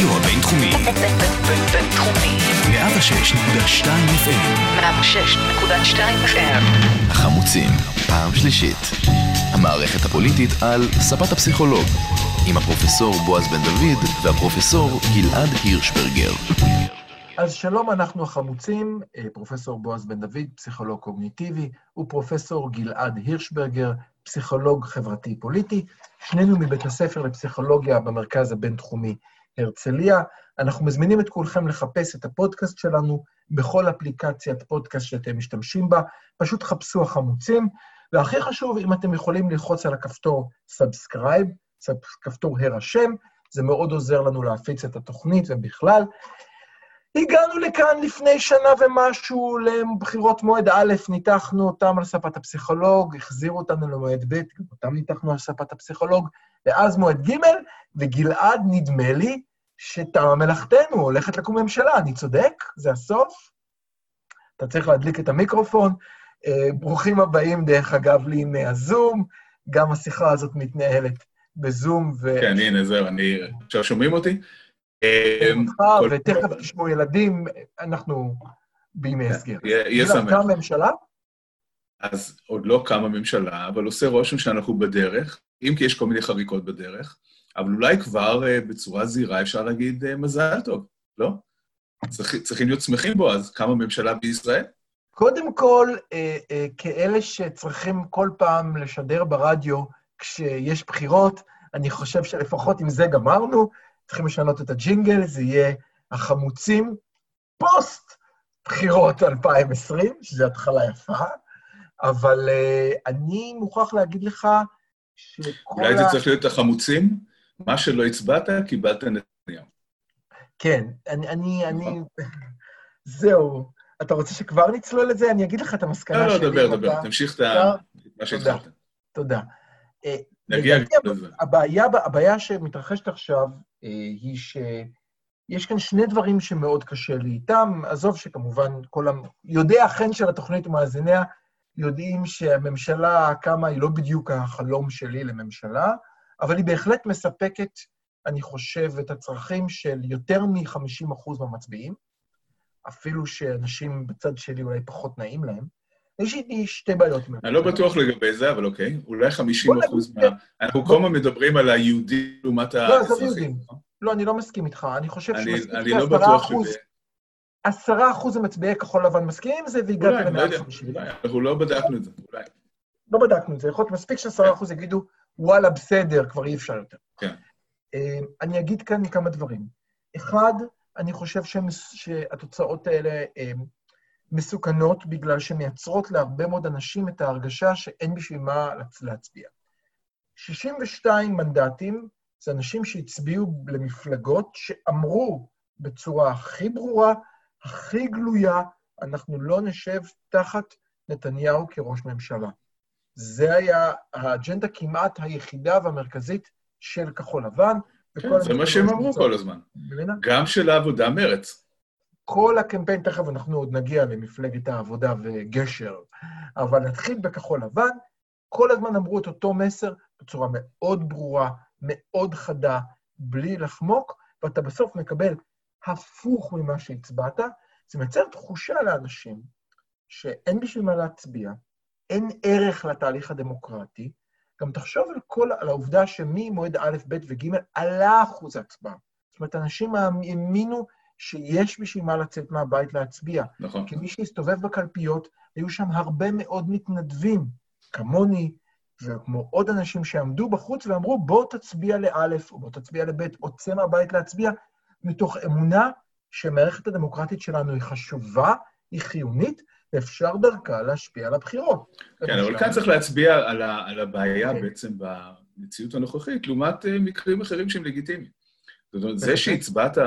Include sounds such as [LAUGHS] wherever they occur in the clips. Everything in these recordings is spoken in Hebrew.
הרדיו הבינתחומי. בינתחומי. 106.2 FM. 106.2 FM. החמוצים, פעם שלישית. המערכת הפוליטית על ספת הפסיכולוג. עם הפרופסור בועז בן דוד והפרופסור גלעד הירשברגר. אז שלום, אנחנו החמוצים, אה, פרופסור בועז בן דוד, פסיכולוג קוגניטיבי, ופרופסור גלעד הירשברגר, פסיכולוג חברתי-פוליטי, שנינו מבית הספר לפסיכולוגיה במרכז הבינתחומי הרצליה. אנחנו מזמינים את כולכם לחפש את הפודקאסט שלנו בכל אפליקציית פודקאסט שאתם משתמשים בה, פשוט חפשו החמוצים, והכי חשוב, אם אתם יכולים ללחוץ על הכפתור subscribe, כפתור הרשם, זה מאוד עוזר לנו להפיץ את התוכנית ובכלל. הגענו לכאן לפני שנה ומשהו לבחירות מועד א', ניתחנו אותם על ספת הפסיכולוג, החזירו אותנו למועד ב', גם אותם ניתחנו על ספת הפסיכולוג, ואז מועד ג', וגלעד, נדמה לי שתמה מלאכתנו, הולכת לקום ממשלה, אני צודק? זה הסוף? אתה צריך להדליק את המיקרופון. אה, ברוכים הבאים, דרך אגב, לימי הזום, גם השיחה הזאת מתנהלת בזום, ו... כן, הנה, זהו, אני... עכשיו שומעים אותי? ותכף תשמעו ילדים, אנחנו בימי הסגר. יהיה שמח. קמה ממשלה? אז עוד לא קמה ממשלה, אבל עושה רושם שאנחנו בדרך, אם כי יש כל מיני חריקות בדרך, אבל אולי כבר בצורה זהירה אפשר להגיד מזל טוב, לא? צריכים להיות שמחים בו, אז קמה ממשלה בישראל? קודם כל, כאלה שצריכים כל פעם לשדר ברדיו כשיש בחירות, אני חושב שלפחות עם זה גמרנו, צריכים לשנות את הג'ינגל, זה יהיה החמוצים פוסט בחירות 2020, שזו התחלה יפה, אבל אני מוכרח להגיד לך שכל אולי ה... זה צריך להיות החמוצים? מה שלא הצבעת, קיבלת נתניהו. כן, אני... אני, אני... זהו. אתה רוצה שכבר נצלול את זה? אני אגיד לך את המסקנה לא, שלי. לא, דבר, דבר, תמשיך את מה שהתחלת. תודה. נגיע לזה. הבעיה, הבעיה שמתרחשת עכשיו היא שיש כאן שני דברים שמאוד קשה לי איתם. עזוב שכמובן כל ה... יודעי החן של התוכנית ומאזיניה יודעים שהממשלה קמה היא לא בדיוק החלום שלי לממשלה, אבל היא בהחלט מספקת, אני חושב, את הצרכים של יותר מ-50% מהמצביעים, אפילו שאנשים בצד שלי אולי פחות נעים להם. יש לי שתי בעיות. אני לא בטוח לגבי זה, אבל אוקיי. אולי 50 אחוז מה... אנחנו כל הזמן מדברים על היהודי לעומת האזרחים. לא, אני לא מסכים איתך. אני חושב שמספיק ש-10 אחוז... 10 אחוז המצביעי כחול לבן מסכימים עם זה, והגעת למעל 50. אנחנו לא בדקנו את זה, אולי. לא בדקנו את זה. יכול להיות מספיק ש-10 אחוז יגידו, וואלה, בסדר, כבר אי אפשר יותר. כן. אני אגיד כאן כמה דברים. אחד, אני חושב שהתוצאות האלה מסוכנות בגלל שמייצרות להרבה מאוד אנשים את ההרגשה שאין בשביל מה להצביע. 62 מנדטים זה אנשים שהצביעו למפלגות שאמרו בצורה הכי ברורה, הכי גלויה, אנחנו לא נשב תחת נתניהו כראש ממשלה. זה היה האג'נדה כמעט היחידה והמרכזית של כחול לבן. כן, זה מה שהם אמרו כל הזמן. גם של העבודה מרץ. כל הקמפיין, תכף אנחנו עוד נגיע למפלגת העבודה וגשר, אבל נתחיל בכחול לבן, כל הזמן אמרו את אותו מסר בצורה מאוד ברורה, מאוד חדה, בלי לחמוק, ואתה בסוף מקבל הפוך ממה שהצבעת. זה מייצר תחושה לאנשים שאין בשביל מה להצביע, אין ערך לתהליך הדמוקרטי. גם תחשוב על כל, על העובדה שממועד א', ב' וג' עלה אחוז ההצבעה. זאת אומרת, אנשים האמינו שיש בשביל מה לצאת מהבית להצביע. נכון. כי מי שהסתובב בקלפיות, היו שם הרבה מאוד מתנדבים, כמוני, וכמו עוד אנשים שעמדו בחוץ ואמרו, בוא תצביע לאלף, או בוא תצביע לבית, או צא מהבית להצביע, מתוך אמונה שהמערכת הדמוקרטית שלנו היא חשובה, היא חיונית, ואפשר דרכה להשפיע על הבחירות. כן, אבל כאן צריך להצביע על, ה, על הבעיה. בעצם במציאות הנוכחית, לעומת מקרים אחרים שהם לגיטימיים. זאת אומרת, זה שהצבעת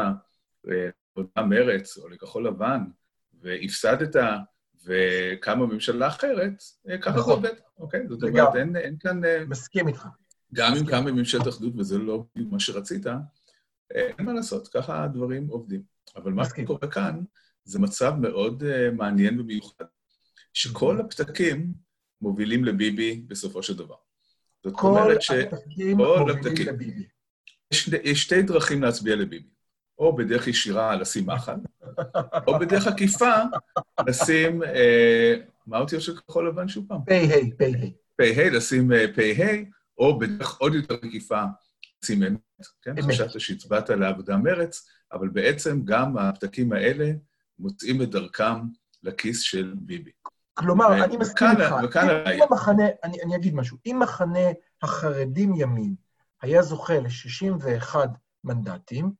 לאותה מרץ או לכחול לבן, והפסדת וקמה ממשלה אחרת, ככה זה עובד, אוקיי? זאת אומרת, אין, אין כאן... מסכים איתך. גם אם קמה ממשלת אחדות וזה לא מה שרצית, אין מה לעשות, ככה הדברים עובדים. אבל מה שקורה כאן, זה מצב מאוד uh, מעניין ומיוחד, שכל הפתקים מובילים לביבי בסופו של דבר. זאת אומרת ש... כל הפתקים מובילים לביבי. יש, יש שתי דרכים להצביע לביבי. או בדרך ישירה לשים מחל, [LAUGHS] או בדרך עקיפה לשים, אה, מה האותיות של כחול לבן שוב פעם? פ"ה, פ"ה. פ"ה, לשים אה, פ"ה, או בדרך עוד יותר עקיפה לשים אמת. כן? חשבת שהצבעת לעבודה מרץ, אבל בעצם גם הפתקים האלה מוצאים את דרכם לכיס של ביבי. כלומר, אני מסכים איתך. וכאן אם- הבעיה. אני אני אגיד משהו, אם מחנה החרדים ימין היה זוכה ל-61 מנדטים,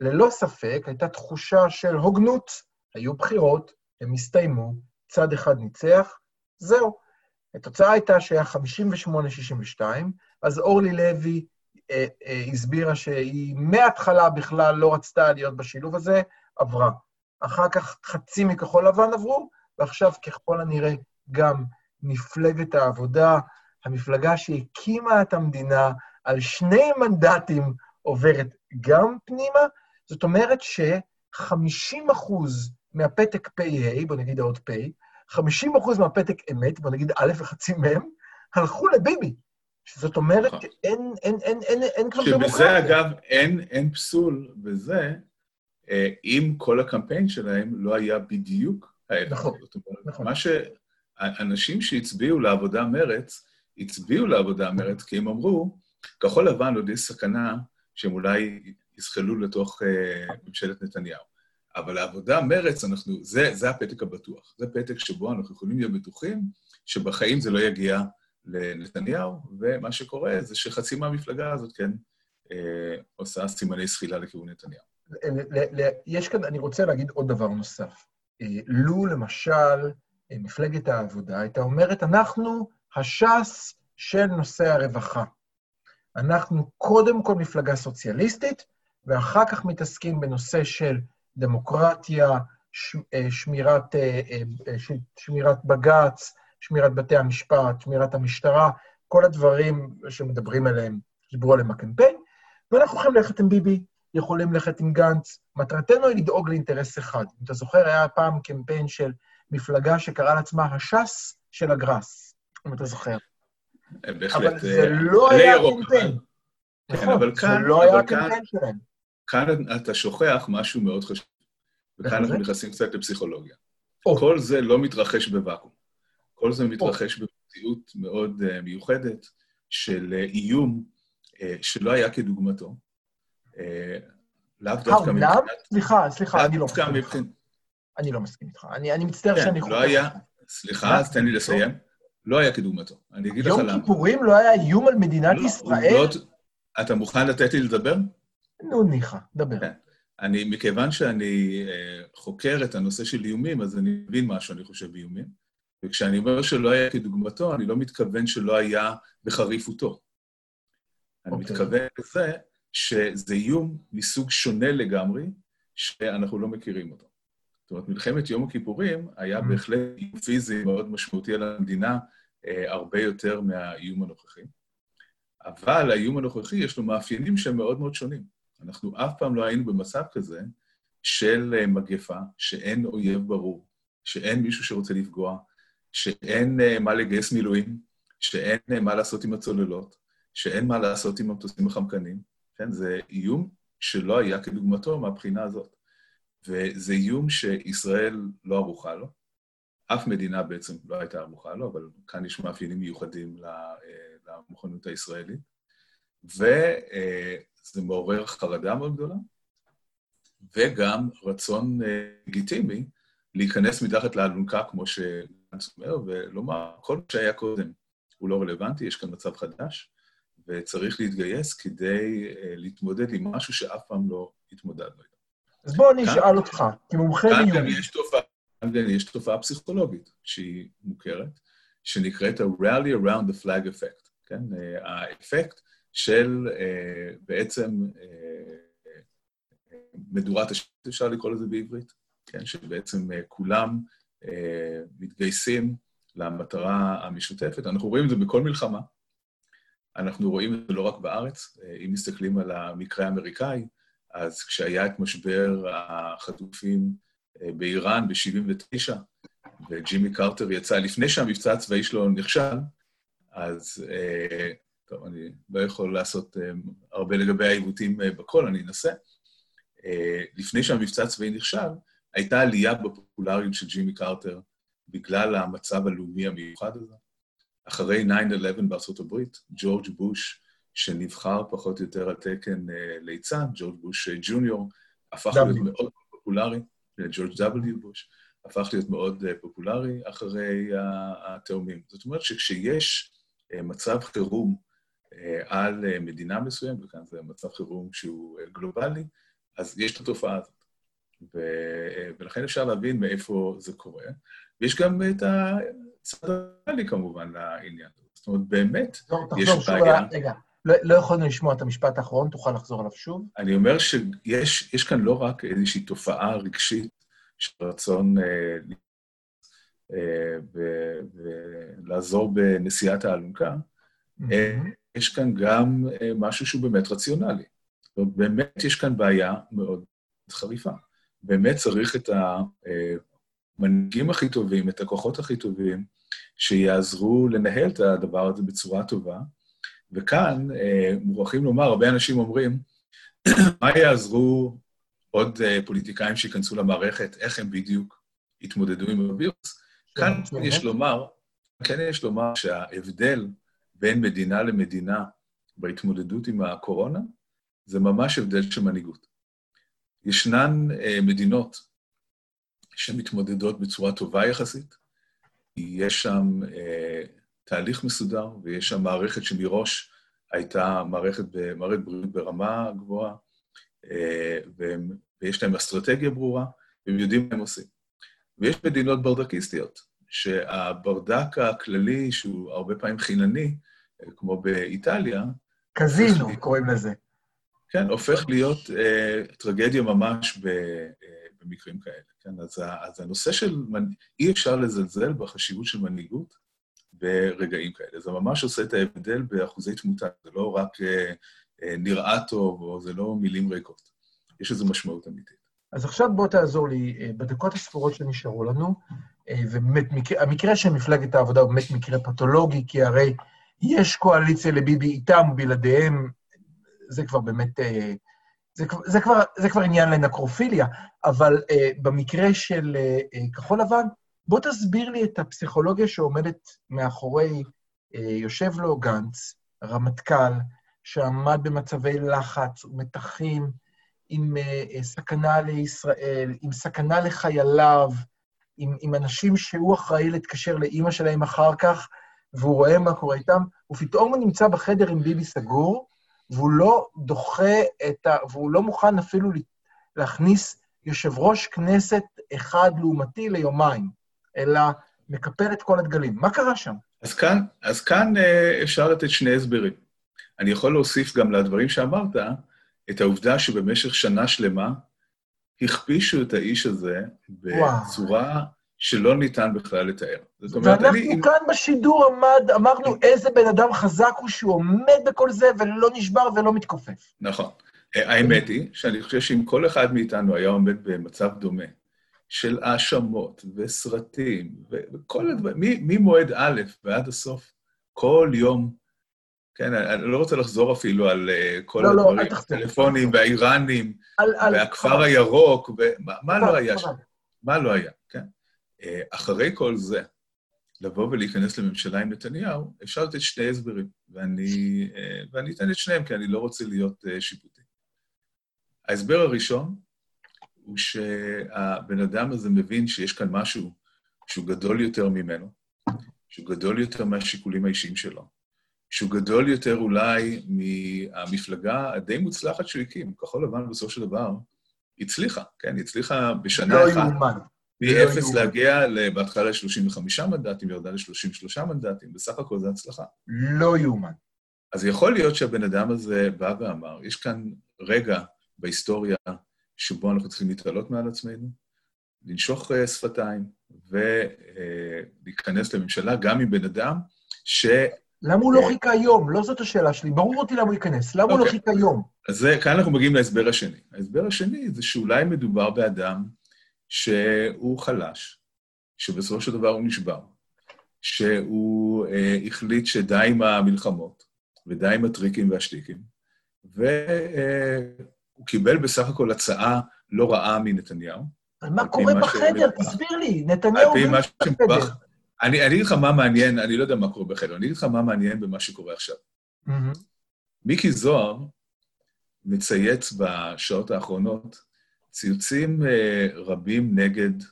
ללא ספק הייתה תחושה של הוגנות. היו בחירות, הם הסתיימו, צד אחד ניצח, זהו. התוצאה הייתה שהיה 58-62, אז אורלי לוי אה, אה, הסבירה שהיא מההתחלה בכלל לא רצתה להיות בשילוב הזה, עברה. אחר כך חצי מכחול לבן עברו, ועכשיו ככל הנראה גם מפלגת העבודה, המפלגה שהקימה את המדינה על שני מנדטים, עוברת גם פנימה. זאת אומרת ש-50 אחוז מהפתק פ"ה, בוא נגיד עוד פ', 50 אחוז מהפתק אמת, בוא נגיד א' וחצי מ', הלכו לביבי. זאת אומרת נכון. שאין אין, אין, אין, אין כבר שבזה, דמוקרטיה. אגב, אין, אין פסול בזה, אם כל הקמפיין שלהם לא היה בדיוק ההפך. נכון, זאת אומרת, נכון. מה שאנשים שהצביעו לעבודה מרץ, הצביעו לעבודה מרץ כי הם אמרו, כחול לבן עוד יש סכנה שהם אולי יזחלו לתוך אה, ממשלת נתניהו. אבל לעבודה מרץ, אנחנו, זה, זה הפתק הבטוח. זה פתק שבו אנחנו יכולים להיות בטוחים שבחיים זה לא יגיע לנתניהו, ומה שקורה זה שחצי מהמפלגה הזאת, כן, אה, עושה סימני זחילה לכיוון נתניהו. יש כאן, אני רוצה להגיד עוד דבר נוסף. אה, לו למשל אה, מפלגת העבודה הייתה אומרת, אנחנו הש"ס של נושא הרווחה. אנחנו קודם כל מפלגה סוציאליסטית, ואחר כך מתעסקים בנושא של דמוקרטיה, ש- אה, שמירת, שמירת בג"ץ, שמירת בתי המשפט, שמירת המשטרה, כל הדברים שמדברים עליהם, שדיברו עליהם בקמפיין, ואנחנו יכולים ללכת עם ביבי, יכולים ללכת עם גנץ. מטרתנו היא לדאוג לאינטרס אחד. אם אתה זוכר, היה פעם קמפיין של מפלגה שקראה לעצמה הש"ס של הגראס, אם אתה זוכר. אה, בהחלט. אבל זה אה, לא עלי היה ירוק, הקמפיין. אבל- כן, נכון, אבל זה כאן- לא היה הקמפיין שלהם. כאן אתה שוכח משהו מאוד חשוב, וכאן אנחנו זה? נכנסים קצת לפסיכולוגיה. כל זה לא מתרחש בוואקום. כל זה מתרחש במציאות מאוד אה, מיוחדת של אה, איום אה, שלא היה כדוגמתו. אה, לאו דווקא? מבחינת... סליחה, סליחה, לאו אני לא מסכים איתך. אני לא מסכים איתך. אני מצטער כן, שאני לא חושב. היה... סליחה, אז תן לי לסיים. לא היה כדוגמתו. אני אגיד לך יום למה. כיפורים לא היה איום על מדינת לא, ישראל? לא- אתה מוכן לתת לי לדבר? נו, ניחא, דבר. כן. אני, מכיוון שאני אה, חוקר את הנושא של איומים, אז אני מבין מה שאני חושב באיומים. וכשאני אומר שלא היה כדוגמתו, אני לא מתכוון שלא היה בחריפותו. אני אוקיי. מתכוון לזה שזה איום מסוג שונה לגמרי, שאנחנו לא מכירים אותו. זאת אומרת, מלחמת יום הכיפורים היה Mm. בהחלט איום פיזי מאוד משמעותי על המדינה, אה, הרבה יותר מהאיום הנוכחי. אבל האיום הנוכחי יש לו מאפיינים שהם מאוד מאוד שונים. אנחנו אף פעם לא היינו במצב כזה של אה, מגפה, שאין אויב ברור, שאין מישהו שרוצה לפגוע, שאין אה, מה לגייס מילואים, שאין אה, מה לעשות עם הצוללות, שאין מה לעשות עם המטוסים החמקנים. כן, זה איום שלא היה כדוגמתו מהבחינה הזאת. וזה איום שישראל לא ערוכה לו. אף מדינה בעצם לא הייתה ערוכה לו, אבל כאן יש מאפיינים מיוחדים אה, למוכנות הישראלית. וזה מעורר חרדה מאוד גדולה, וגם רצון אה, לגיטימי להיכנס מתחת לאלונקה, כמו שגנץ אומר, ולומר, כל מה שהיה קודם הוא לא רלוונטי, יש כאן מצב חדש, וצריך להתגייס כדי אה, להתמודד עם משהו שאף פעם לא התמודדנו איתו. אז בוא אני כאן- אשאל אותך, כמומחה כאן גם לאיומים. יש תופעה, כאן יש תופעה פסיכולוגית שהיא מוכרת, שנקראת ה-Rally around the flag effect, כן? אה, האפקט של אה, בעצם מדורת השבט, אפשר לקרוא לזה בעברית, כן? שבעצם כולם מתגייסים למטרה המשותפת. אנחנו רואים את זה בכל מלחמה. אנחנו רואים את זה לא רק בארץ. אה, אם מסתכלים על המקרה האמריקאי, אז כשהיה את משבר החטופים אה, באיראן ב-79', וג'ימי קרטר יצא לפני שהמבצע הצבאי שלו נכשל, אז אה, טוב, אני לא יכול לעשות הרבה לגבי העיוותים בכל, אני אנסה. לפני שהמבצע הצבאי נכשל, הייתה עלייה בפופולריות של ג'ימי קרטר בגלל המצב הלאומי המיוחד הזה. אחרי 9-11 בארצות הברית, ג'ורג' בוש, שנבחר פחות או יותר על תקן אה, ליצן, ג'ורג' בוש אה, ג'וניור, הפך W. להיות מאוד פופולרי, ג'ורג' W. בוש, הפך להיות מאוד אה, פופולרי אחרי ה- התאומים. זאת אומרת שכשיש אה, מצב חירום אה, על אה, מדינה מסוימת, וכאן זה מצב חירום שהוא אה, גלובלי, אז יש את התופעה הזאת. ו... אה, ולכן אפשר להבין מאיפה זה קורה. ויש גם את הצד הריאלי כמובן לעניין. זאת אומרת, באמת, יש בעיה. ה- רגע, לא- לא יכולנו לשמוע את המשפט האחרון, תוכל לחזור עליו שוב? אני אומר שיש יש כאן לא רק איזושהי תופעה רגשית של רצון אה, אה, ולעזור בנשיאת האלונקה, אה, יש כאן גם אה, משהו שהוא באמת רציונלי. זאת אומרת, באמת יש כאן בעיה מאוד חריפה. באמת צריך את המנהיגים הכי טובים, את הכוחות הכי טובים, שיעזרו לנהל את הדבר הזה בצורה טובה. וכאן אה, מוכרחים לומר, הרבה אנשים אומרים, [CLEARS THROAT] מה יעזרו עוד אה, פוליטיקאים שייכנסו למערכת, איך הם בדיוק יתמודדו עם הווירוס? כאן. יש לומר, כן יש לומר שההבדל בין מדינה למדינה בהתמודדות עם הקורונה, זה ממש הבדל של מנהיגות. ישנן אה, מדינות שמתמודדות בצורה טובה יחסית, יש שם אה, תהליך מסודר, ויש שם מערכת שמראש הייתה מערכת, מערכת בריאות ברמה גבוהה, אה, והם, ויש להם אסטרטגיה ברורה, והם יודעים מה הם עושים. ויש מדינות ברדקיסטיות, שהברדק הכללי, שהוא הרבה פעמים חינני, אה, כמו באיטליה, קזינו, קוראים לזה. כן, הופך להיות אה, טרגדיה ממש ב, אה, במקרים כאלה. כן, אז, אז הנושא של. אי אפשר לזלזל בחשיבות של מנהיגות ברגעים כאלה. זה ממש עושה את ההבדל באחוזי תמותה. זה לא רק אה, אה, נראה טוב, או זה לא מילים ריקות. יש לזה משמעות אמיתית. אז עכשיו בוא תעזור לי, אה, בדקות הספורות שנשארו לנו, אה, ובאמת, מקרה- המקרה של מפלגת העבודה הוא באמת מקרה פתולוגי, כי הרי יש קואליציה לביבי איתם ובלעדיהם, זה כבר באמת, אה, זה, כבר- זה, כבר, עניין לנקרופיליה, אבל אה, במקרה של אה, אה, כחול לבן, בוא תסביר לי את הפסיכולוגיה שעומדת מאחורי, אה, יושב לו גנץ, רמטכ"ל, שעמד במצבי לחץ ומתחים, עם אה, סכנה לישראל, עם סכנה לחייליו, עם, עם אנשים שהוא אחראי להתקשר לאימא שלהם אחר כך, והוא רואה מה קורה איתם, ופתאום הוא נמצא בחדר עם ביבי סגור, והוא לא דוחה את ה... והוא לא מוכן אפילו להכניס יושב ראש כנסת אחד לעומתי ליומיים, אלא מקפל את כל הדגלים. מה קרה שם? אז כאן, אז כאן אה, אפשר לתת שני הסברים. אני יכול להוסיף גם לדברים שאמרת, את העובדה שבמשך שנה שלמה הכפישו את האיש הזה בצורה שלא ניתן בכלל לתאר. זאת אומרת, ואנחנו אני... כאן בשידור עמד, אמרנו איזה בן אדם חזק הוא שהוא עומד בכל זה ולא נשבר ולא מתכופף. נכון. האמת היא שאני חושב שאם כל אחד מאיתנו היה עומד במצב דומה, של האשמות וסרטים וכל הדברים, ממועד א' ועד הסוף, כל יום, כן, אני לא רוצה לחזור אפילו על כל לא, הדברים, לא, אל תחזור. הטלפונים והאיראנים, על, על... והכפר הירוק, ומה לא היה. שם? מה לא היה, כן? אחרי כל זה, לבוא ולהיכנס לממשלה עם נתניהו, אפשר לתת שני הסברים, ואני, אה, ואני אתן את שניהם, כי אני לא רוצה להיות אה, שיפוטי. ההסבר הראשון הוא שהבן אדם הזה מבין שיש כאן משהו שהוא גדול יותר ממנו, שהוא גדול יותר מהשיקולים האישיים שלו, שהוא גדול יותר אולי מהמפלגה הדי מוצלחת שהוא הקים. כחול לבן בסופו של דבר הצליחה, כן? הצליחה בשנה לא אחת. יאומן. מ-0 יאומן. להגיע בהתחלה ל-35 מנדטים, ירדה ל-33 מנדטים, בסך הכל זו הצלחה. לא יאומן. אז יכול להיות שהבן אדם הזה בא ואמר, יש כאן רגע בהיסטוריה שבו אנחנו צריכים להתעלות מעל עצמנו, לנשוך אה, שפתיים ולהיכנס לממשלה גם עם בן אדם ש... למה הוא לא אה. חיכה יום? לא זאת השאלה שלי. ברור אותי למה הוא ייכנס. למה הוא לא אוקיי. חיכה יום? אז זה, כאן אנחנו מגיעים להסבר השני. ההסבר השני זה שאולי מדובר באדם שהוא חלש, שבסופו של דבר הוא נשבר, שהוא אה, החליט שדי עם המלחמות, ודי עם הטריקים והשטיקים, הוא קיבל בסך הכל הצעה לא רעה מנתניהו. אבל מה על פי קורה בחדר? תסביר לי, על נתניהו פי בלי מה בחדר. שמדווח. אני אגיד לך מה מעניין, אני לא יודע מה קורה בחדר, אני אגיד לך מה מעניין במה שקורה עכשיו. מהמם. מיקי זוהר מצייץ בשעות האחרונות ציוצים אה, רבים נגד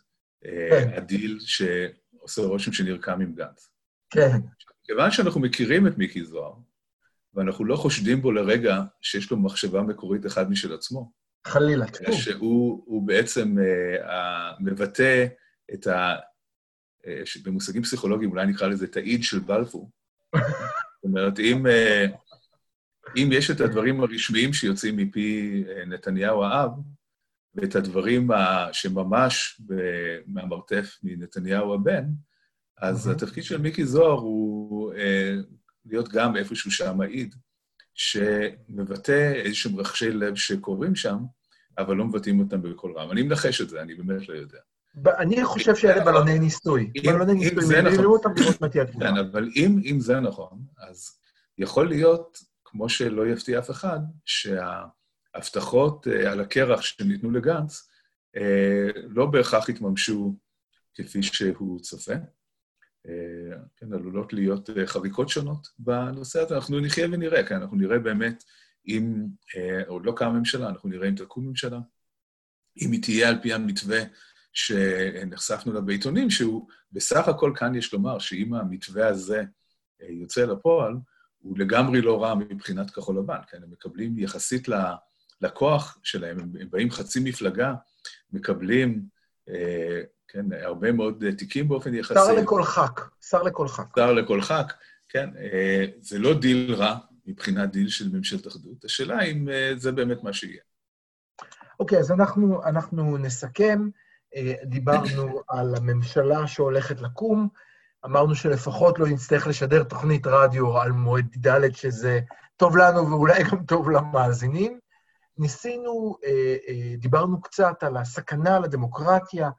אה, כן. הדיל שעושה רושם שנרקם עם גנץ. כן, כיוון שאנחנו מכירים את מיקי זוהר, ואנחנו לא חושדים בו לרגע שיש לו מחשבה מקורית אחד משל עצמו, חלילה, אלא טפו. שהוא הוא בעצם אה, מבטא את ה... אה, במושגים פסיכולוגיים אולי נקרא לזה תאיד של בלפור. [LAUGHS] זאת אומרת, אם, אה, אם יש את הדברים הרשמיים שיוצאים מפי אה, נתניהו האב, ואת הדברים ה- שממש ב- מהמרתף מנתניהו הבן, אז מהמם. התפקיד של מיקי זוהר הוא אה, להיות גם איפשהו שם מעיד, שמבטא איזשהם רחשי לב שקורים שם, אבל לא מבטאים אותם בקול רם. אני מנחש את זה, אני באמת לא יודע. אני חושב שאלה בלוני ניסוי. בלוני אם ניסוי, זה נכון. מלמדו אותם לראות מה תהיה התגובה. כן, אבל אם, אם זה נכון, אז יכול להיות, כמו שלא יפתיע אף אחד, שההבטחות אה, על הקרח שניתנו לגנץ אה, לא בהכרח התממשו כפי שהוא צופה. אה, כן, עלולות להיות חריקות שונות בנושא הזה. אנחנו נחיה ונראה, כן, אנחנו נראה באמת אם עוד לא קמה ממשלה, אנחנו נראה אם תקום ממשלה, אם היא תהיה על פי המתווה שנחשפנו לה בעיתונים, שהוא בסך הכל כאן יש לומר שאם המתווה הזה יוצא לפועל, הוא לגמרי לא רע מבחינת כחול לבן, כן? הם מקבלים יחסית ל- לכוח שלהם, הם, באים חצי מפלגה, מקבלים, אה, כן, הרבה מאוד אה, תיקים באופן יחסי. שר לכל ח"כ, שר לכל ח"כ. שר לכל ח"כ, כן, אה, זה לא דיל רע מבחינת דיל של ממשלת אחדות. השאלה אם אה, זה באמת מה שיהיה. אוקיי, אז אנחנו, אנחנו נסכם. אה, דיברנו [COUGHS] על הממשלה שהולכת לקום, אמרנו שלפחות לא נצטרך לשדר תוכנית רדיו על מועד ד', שזה טוב לנו ואולי גם טוב למאזינים. ניסינו, אה, אה, דיברנו קצת על הסכנה לדמוקרטיה,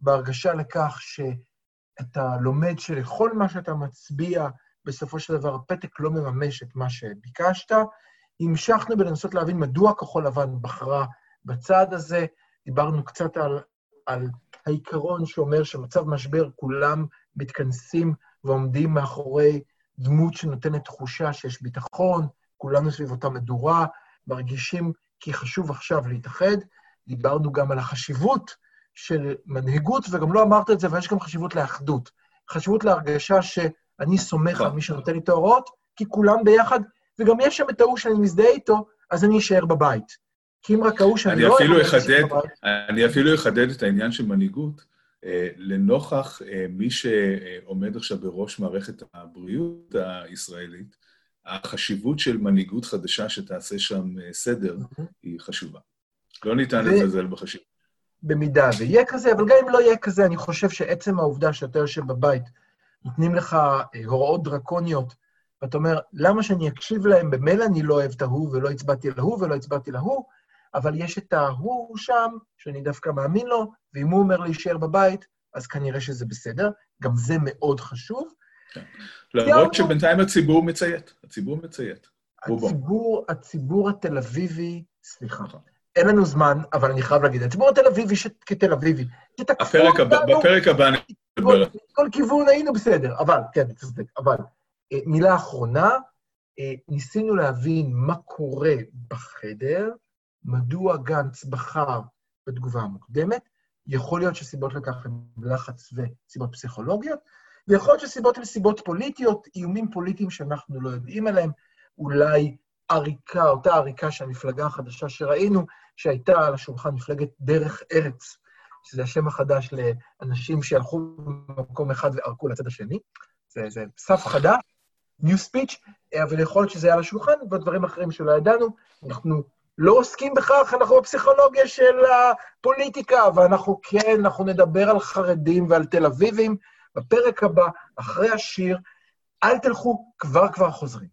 בהרגשה לכך שאתה לומד שלכל מה שאתה מצביע, בסופו של דבר הפתק לא מממש את מה שביקשת. המשכנו בלנסות להבין מדוע כחול לבן בחרה בצעד הזה, דיברנו קצת על, על העיקרון שאומר שמצב משבר כולם מתכנסים ועומדים מאחורי דמות שנותנת תחושה שיש ביטחון, כולנו סביב אותה מדורה, מרגישים כי חשוב עכשיו להתאחד. דיברנו גם על החשיבות של מנהיגות, וגם לא אמרת את זה, ויש גם חשיבות לאחדות. חשיבות להרגשה שאני סומך על מי שנותן לי את ההוראות, כי כולם ביחד, וגם יש שם את ההוא שאני מזדהה איתו, אז אני אשאר בבית. כי אם רק ההוא שאני אני לא... אפילו אחדד, אני אפילו אחדד את העניין של מנהיגות, אה, לנוכח אה, מי שעומד עכשיו בראש מערכת הבריאות הישראלית, החשיבות של מנהיגות חדשה שתעשה שם אה, סדר היא חשובה. לא ניתן ו- לזלזל בחשיבות. במידה ויהיה כזה, אבל גם אם לא יהיה כזה, אני חושב שעצם העובדה שאתה יושב בבית, נותנים לך אה, הוראות דרקוניות, ואתה אומר, למה שאני אקשיב להם? במילא אני לא אוהב את ההוא, ולא הצבעתי להוא, ולא הצבעתי להוא, אבל יש את ההוא שם, שאני דווקא מאמין לו, ואם הוא אומר להישאר בבית, אז כנראה שזה בסדר. גם זה מאוד חשוב. למרות שבינתיים הציבור מציית, הציבור מציית. הציבור, הציבור התל אביבי, סליחה, נכון. אין לנו זמן, אבל אני חייב להגיד, הציבור התל אביבי כתל אביבי, תתקפו הבא, אותנו, בפרק הבא אני אדבר. כל, כיוון היינו בסדר, אבל, כן, אתה צודק, אבל אה, מילה אחרונה, אה, ניסינו להבין מה קורה בחדר, מדוע גנץ בחר בתגובה המוקדמת, יכול להיות שסיבות לכך הן לחץ וסיבות פסיכולוגיות, ויכול להיות שסיבות הן סיבות פוליטיות, איומים פוליטיים שאנחנו לא יודעים עליהם, אולי עריקה, אותה עריקה של המפלגה החדשה שראינו, שהייתה על השולחן מפלגת דרך ארץ, שזה השם החדש לאנשים שהלכו במקום אחד וערקו לצד השני. זה, זה סף חדש, new speech, אבל יכול להיות שזה היה על השולחן, ודברים אחרים שלא ידענו. אנחנו לא עוסקים בכך, אנחנו בפסיכולוגיה של הפוליטיקה, ואנחנו כן, אנחנו נדבר על חרדים ועל תל אביבים בפרק הבא, אחרי השיר. אל תלכו, כבר כבר חוזרים.